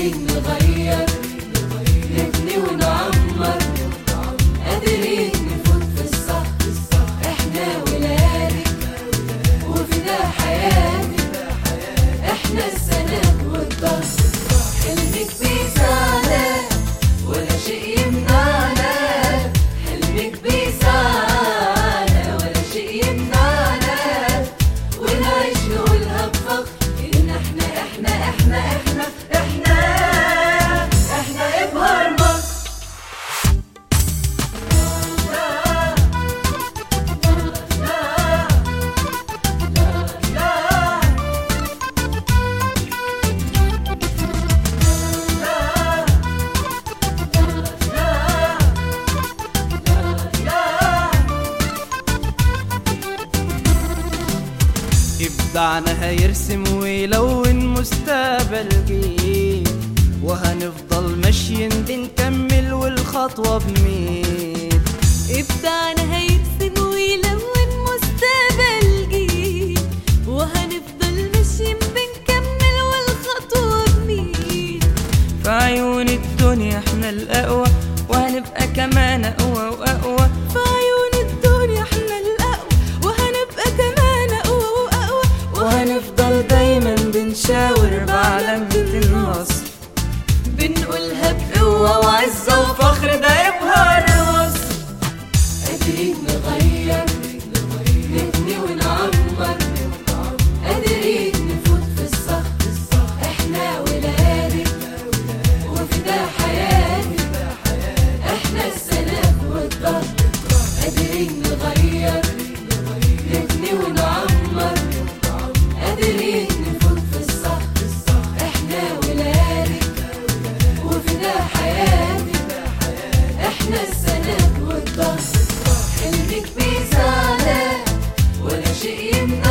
طالعين لغاية إبداعنا هيرسم ويلون مستقبل جديد وهنفضل ماشيين بنكمل والخطوة بميل إبداعنا هيرسم ويلون مستقبل جديد وهنفضل ماشيين بنكمل والخطوة بميل في عيون الدنيا إحنا الأقوى وهنبقى كمان أقوى وأقوى. في وعزة وفخر ده يبهر قادرين نغير نبني ونعمر قادرين نفوت في الصخر إحنا ولادك وفدا حياتي إحنا السلام والضهر قادرين نغير. in the